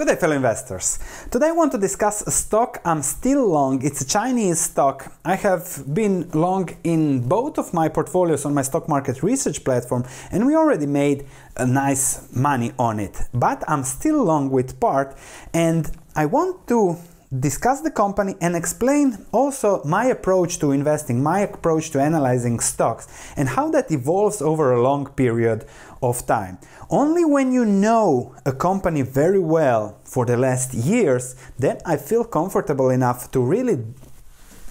Good day, fellow investors. Today I want to discuss a stock I'm still long. It's a Chinese stock. I have been long in both of my portfolios on my stock market research platform, and we already made a nice money on it. But I'm still long with part, and I want to discuss the company and explain also my approach to investing, my approach to analyzing stocks, and how that evolves over a long period of time. Only when you know a company very well for the last years, then I feel comfortable enough to really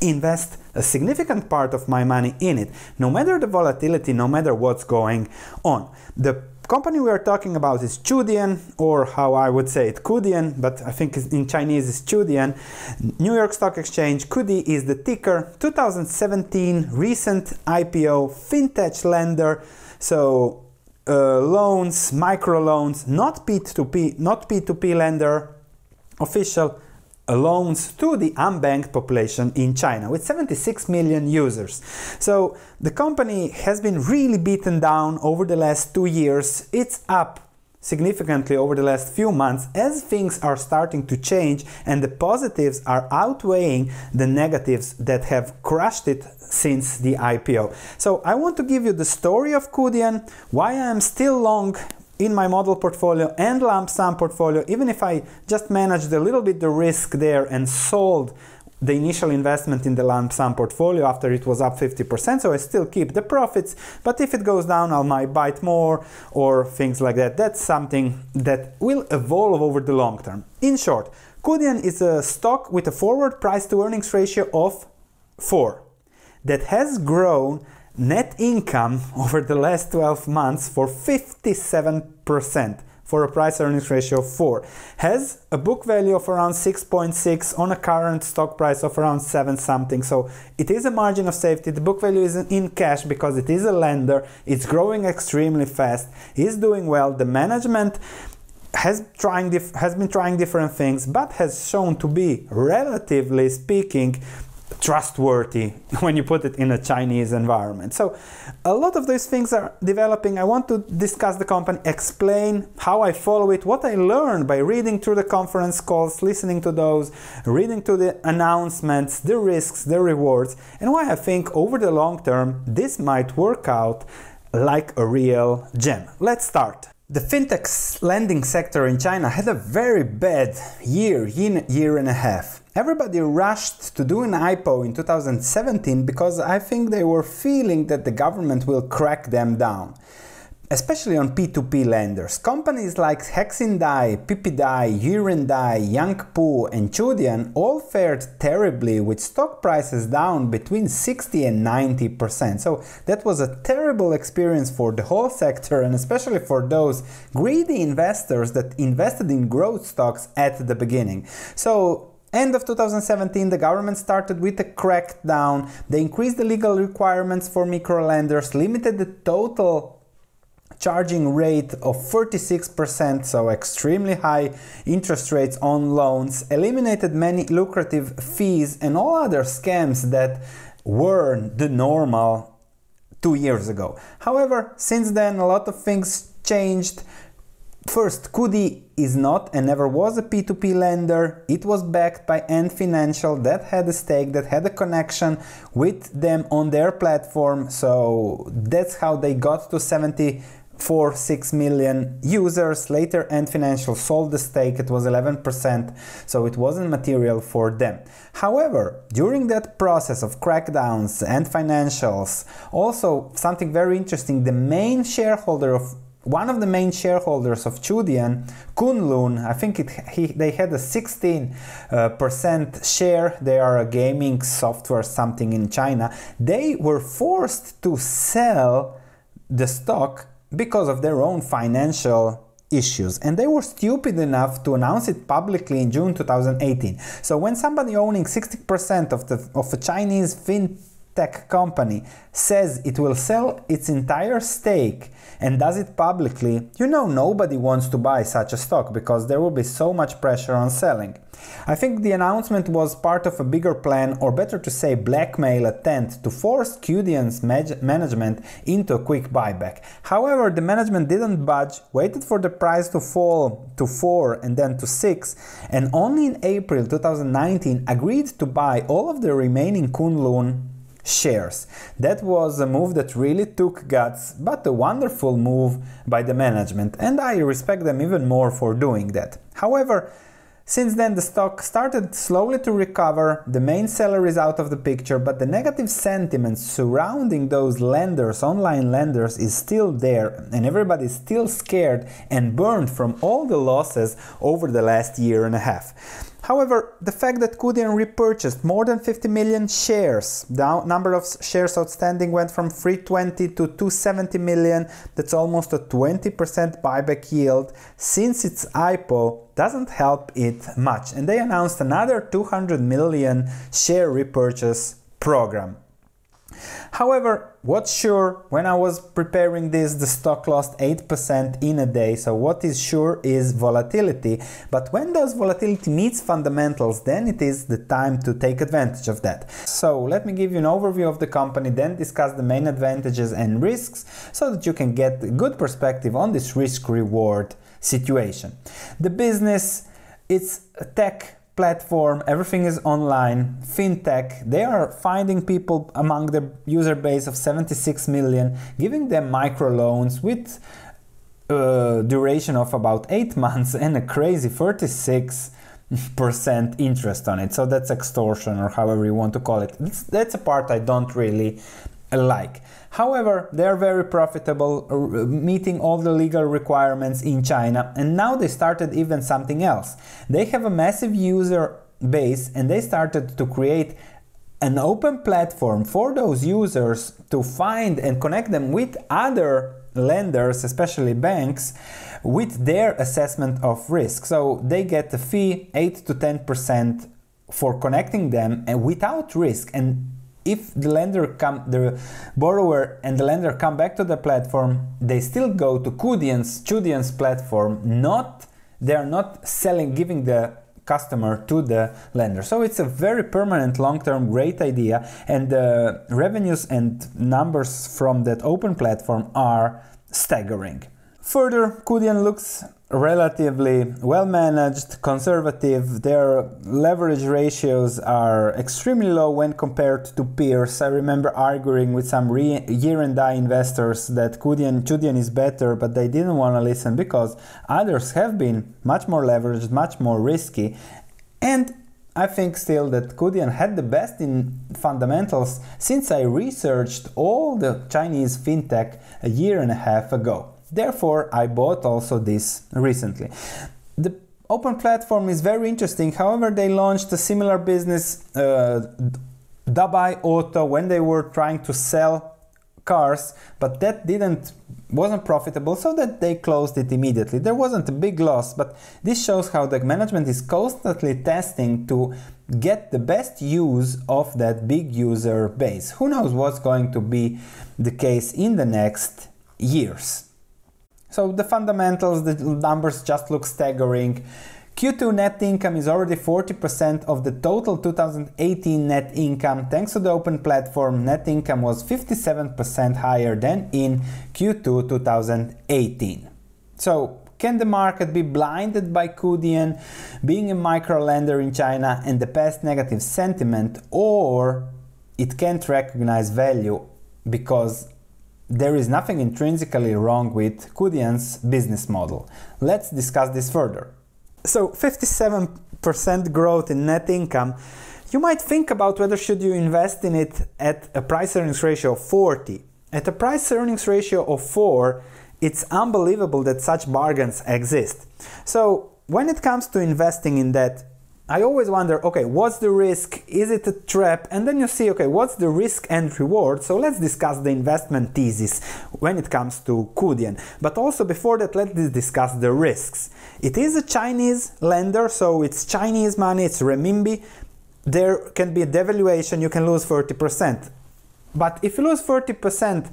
invest a significant part of my money in it, no matter the volatility, no matter what's going on. The company we are talking about is Qudian, or how I would say it, Kudian, but I think in Chinese it's Qudian. New York Stock Exchange, Kudi is the ticker. 2017 recent IPO, fintech lender. So uh, loans, micro loans, not P2P, not P2P lender, official loans to the unbanked population in China with 76 million users. So the company has been really beaten down over the last two years. It's up significantly over the last few months as things are starting to change and the positives are outweighing the negatives that have crushed it since the IPO. So I want to give you the story of Qudian, why I am still long in my model portfolio and lump sum portfolio, even if I just managed a little bit the risk there and sold the initial investment in the lump sum portfolio after it was up 50%, so I still keep the profits. But if it goes down, I might buy it more or things like that. That's something that will evolve over the long term. In short, Qudian is a stock with a forward price to earnings ratio of 4 that has grown net income over the last 12 months for 57% for a price earnings ratio of 4 has a book value of around 6.6 on a current stock price of around 7 something. So it is a margin of safety. The book value is in cash because it is a lender. It's growing extremely fast. Is doing well. The management has trying has been trying different things but has shown to be relatively speaking trustworthy when you put it in a Chinese environment. So, a lot of those things are developing. I want to discuss the company, explain how I follow it, what I learned by reading through the conference calls, listening to those, reading to the announcements, the risks, the rewards, and why I think over the long term this might work out like a real gem. Let's start. The fintech lending sector in China had a very bad year, year and a half. Everybody rushed to do an IPO in 2017 because I think they were feeling that the government will crack them down especially on P2P lenders. Companies like Hexindai, PPDai, Yirendai, Yangpu, and Qudian all fared terribly with stock prices down between 60 and 90%. So that was a terrible experience for the whole sector and especially for those greedy investors that invested in growth stocks at the beginning. So End of 2017, the government started with a crackdown. They increased the legal requirements for micro lenders, limited the total charging rate of 46%, so extremely high interest rates on loans, eliminated many lucrative fees and all other scams that were the normal two years ago. However, since then, a lot of things changed. First, Kudi is not and never was a P2P lender. It was backed by Ant Financial that had a stake, that had a connection with them on their platform. So that's how they got to 70 for 6 million users. Later, Ant Financial sold the stake, it was 11%, so it wasn't material for them. However, during that process of crackdowns and financials, also something very interesting, the main shareholder of one of the main shareholders of Qudian, Kunlun, I think it, he, they had a 16% uh, share. They are a gaming software something in China. They were forced to sell the stock because of their own financial issues and they were stupid enough to announce it publicly in June 2018. So when somebody owning 60% of the of a Chinese fintech tech company says it will sell its entire stake and does it publicly, you know nobody wants to buy such a stock because there will be so much pressure on selling. I think the announcement was part of a bigger plan, or better to say, blackmail attempt to force Qudian's management into a quick buyback. However, the management didn't budge, waited for the price to fall to 4 and then to 6, and only in April 2019 agreed to buy all of the remaining Kunlun shares. That was a move that really took guts, but a wonderful move by the management, and I respect them even more for doing that. However, since then, the stock started slowly to recover, the main seller is out of the picture, but the negative sentiment surrounding those lenders, online lenders, is still there, and everybody is still scared and burned from all the losses over the last year and a half. However, the fact that Qudian repurchased more than 50 million shares, the number of shares outstanding went from 320 to 270 million, that's almost a 20% buyback yield since its IPO doesn't help it much. And they announced another 200 million share repurchase program. However, what's sure, when I was preparing this, the stock lost 8% in a day. So, what is sure is volatility. But when those volatility meets fundamentals, then it is the time to take advantage of that. So, let me give you an overview of the company, then discuss the main advantages and risks so that you can get a good perspective on this risk reward situation. The business, it's a tech platform, everything is online, fintech. They are finding people among the user base of 76 million, giving them microloans with a duration of about 8 months and a crazy 36 percent interest on it. So that's extortion or however you want to call it. That's, that's a part I don't really like. However, they are very profitable, uh, meeting all the legal requirements in China, and now they started even something else. They have a massive user base and they started to create an open platform for those users to find and connect them with other lenders, especially banks, with their assessment of risk. So they get a fee 8 to 10% for connecting them and without risk and if the lender come the borrower and the lender come back to the platform they still go to Qudian's Qudian's platform not they are not selling giving the customer to the lender. So it's a very permanent long-term great idea and the revenues and numbers from that open platform are staggering. Further Qudian looks relatively well managed, conservative. Their leverage ratios are extremely low when compared to peers. I remember arguing with some re- Yirendai investors that Kudian, Qudian is better, but they didn't want to listen because others have been much more leveraged, much more risky. And I think still that Kudian had the best in fundamentals since I researched all the Chinese fintech a year and a half ago. Therefore, I bought also this recently. The open platform is very interesting. However, they launched a similar business, uh, Dabai Auto, when they were trying to sell cars, but that didn't wasn't profitable, so that they closed it immediately. There wasn't a big loss, but this shows how the management is constantly testing to get the best use of that big user base. Who knows what's going to be the case in the next years. So the fundamentals, the numbers just look staggering. Q2 net income is already 40% of the total 2018 net income. Thanks to the open platform, net income was 57% higher than in Q2 2018. So, can the market be blinded by Kudian, being a micro lender in China and the past negative sentiment, or it can't recognize value because there is nothing intrinsically wrong with Qudian's business model. Let's discuss this further. So 57% growth in net income, you might think about whether should you invest in it at a price earnings ratio of 40. At a price earnings ratio of 4, it's unbelievable that such bargains exist. So when it comes to investing in that I always wonder, okay, what's the risk? Is it a trap? And then you see, okay, what's the risk and reward? So let's discuss the investment thesis when it comes to Kudian. But also before that, let's discuss the risks. It is a Chinese lender, so it's Chinese money, it's renminbi. There can be a devaluation, you can lose 40%. But if you lose 40%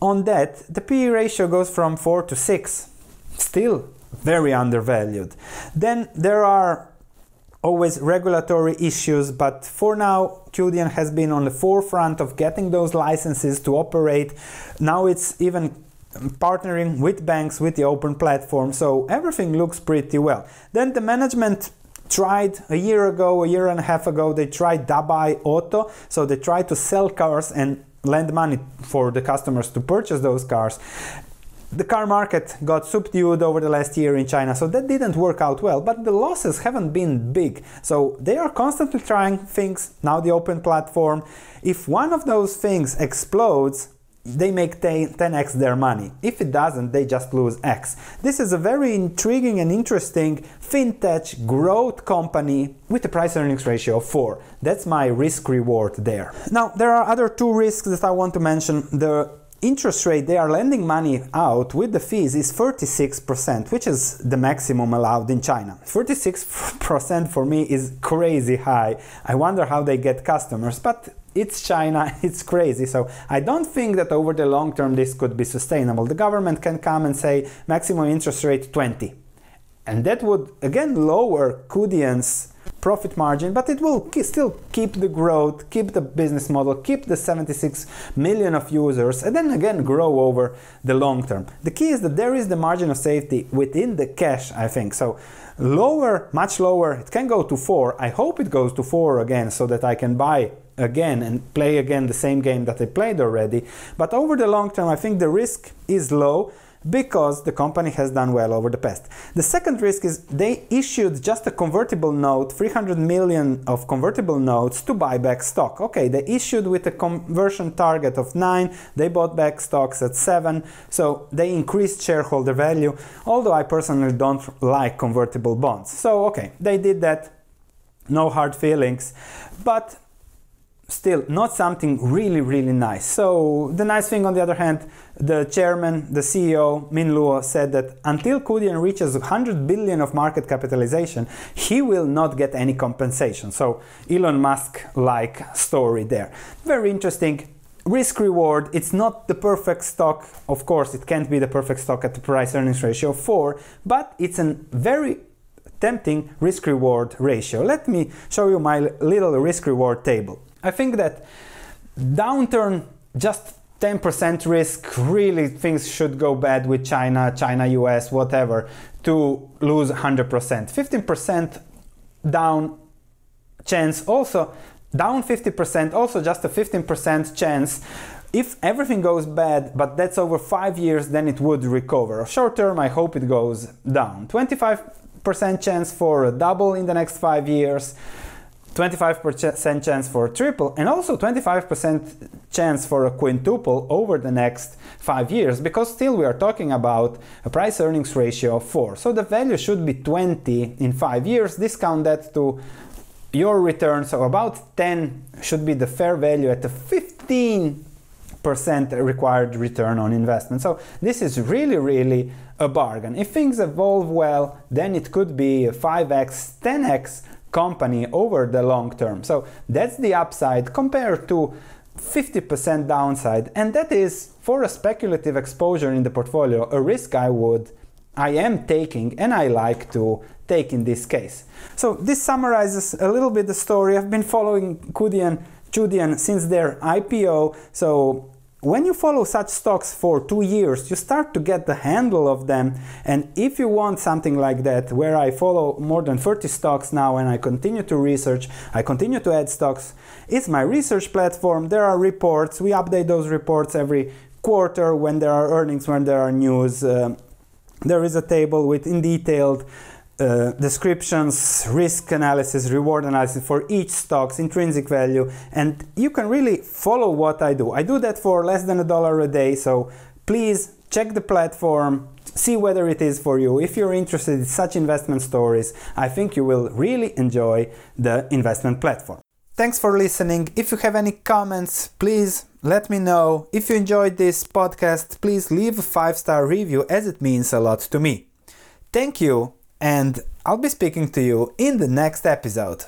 on that, the PE ratio goes from 4 to 6. Still very undervalued. Then there are always regulatory issues, but for now, Qudian has been on the forefront of getting those licenses to operate. Now it's even partnering with banks with the open platform, so everything looks pretty well. Then the management tried a year ago, a year and a half ago, they tried Dabai Auto, so they tried to sell cars and lend money for the customers to purchase those cars the car market got subdued over the last year in China, so that didn't work out well, but the losses haven't been big. So they are constantly trying things, now the open platform. If one of those things explodes, they make 10x their money. If it doesn't, they just lose X. This is a very intriguing and interesting fintech growth company with a price earnings ratio of 4. That's my risk reward there. Now, there are other two risks that I want to mention. The interest rate they are lending money out with the fees is 36%, which is the maximum allowed in China. 36% for me is crazy high. I wonder how they get customers, but it's China, it's crazy. So I don't think that over the long term this could be sustainable. The government can come and say maximum interest rate 20. And that would again lower Qudian's profit margin, but it will still keep the growth, keep the business model, keep the 76 million of users, and then again grow over the long term. The key is that there is the margin of safety within the cash, I think. So lower, much lower, it can go to 4. I hope it goes to 4 again so that I can buy again and play again the same game that I played already. But over the long term, I think the risk is low because the company has done well over the past. The second risk is they issued just a convertible note, 300 million of convertible notes to buy back stock. Okay, they issued with a conversion target of 9, they bought back stocks at 7, so they increased shareholder value, although I personally don't like convertible bonds. So, okay, they did that, no hard feelings, but still not something really really nice. So the nice thing on the other hand the chairman the ceo min luo said that until Qudian reaches 100 billion of market capitalization he will not get any compensation. So elon musk like story there. Very interesting. Risk reward it's not the perfect stock. Of course it can't be the perfect stock at the price earnings ratio of 4 but it's a very tempting risk reward ratio. Let me show you my little risk reward table I think that downturn just 10% risk, really things should go bad with China, China, US, whatever, to lose 100%. 15% down chance, also down 50%, also just a 15% chance. If everything goes bad, but that's over five years, then it would recover. Short term, I hope it goes down. 25% chance for a double in the next five years. 25% chance for a triple and also 25% chance for a quintuple over the next five years because still we are talking about a price earnings ratio of 4 so the value should be 20 in five years discount that to your return so about 10 should be the fair value at the 15 percent required return on investment. So this is really really a bargain. If things evolve well then it could be a 5x 10x company over the long term. So that's the upside compared to 50% downside, and that is for a speculative exposure in the portfolio, a risk I would, I am taking, and I like to take in this case. So this summarizes a little bit the story. I've been following Qudian, Qudian since their IPO, so when you follow such stocks for two years, you start to get the handle of them. And if you want something like that, where I follow more than 30 stocks now and I continue to research, I continue to add stocks, it's my research platform. There are reports, we update those reports every quarter when there are earnings, when there are news. Uh, there is a table with in detailed uh, descriptions, risk analysis, reward analysis for each stock's intrinsic value, and you can really follow what I do. I do that for less than a dollar a day, so please check the platform, see whether it is for you. If you're interested in such investment stories, I think you will really enjoy the investment platform. Thanks for listening. If you have any comments, please let me know. If you enjoyed this podcast, please leave a five star review as it means a lot to me. Thank you and I'll be speaking to you in the next episode.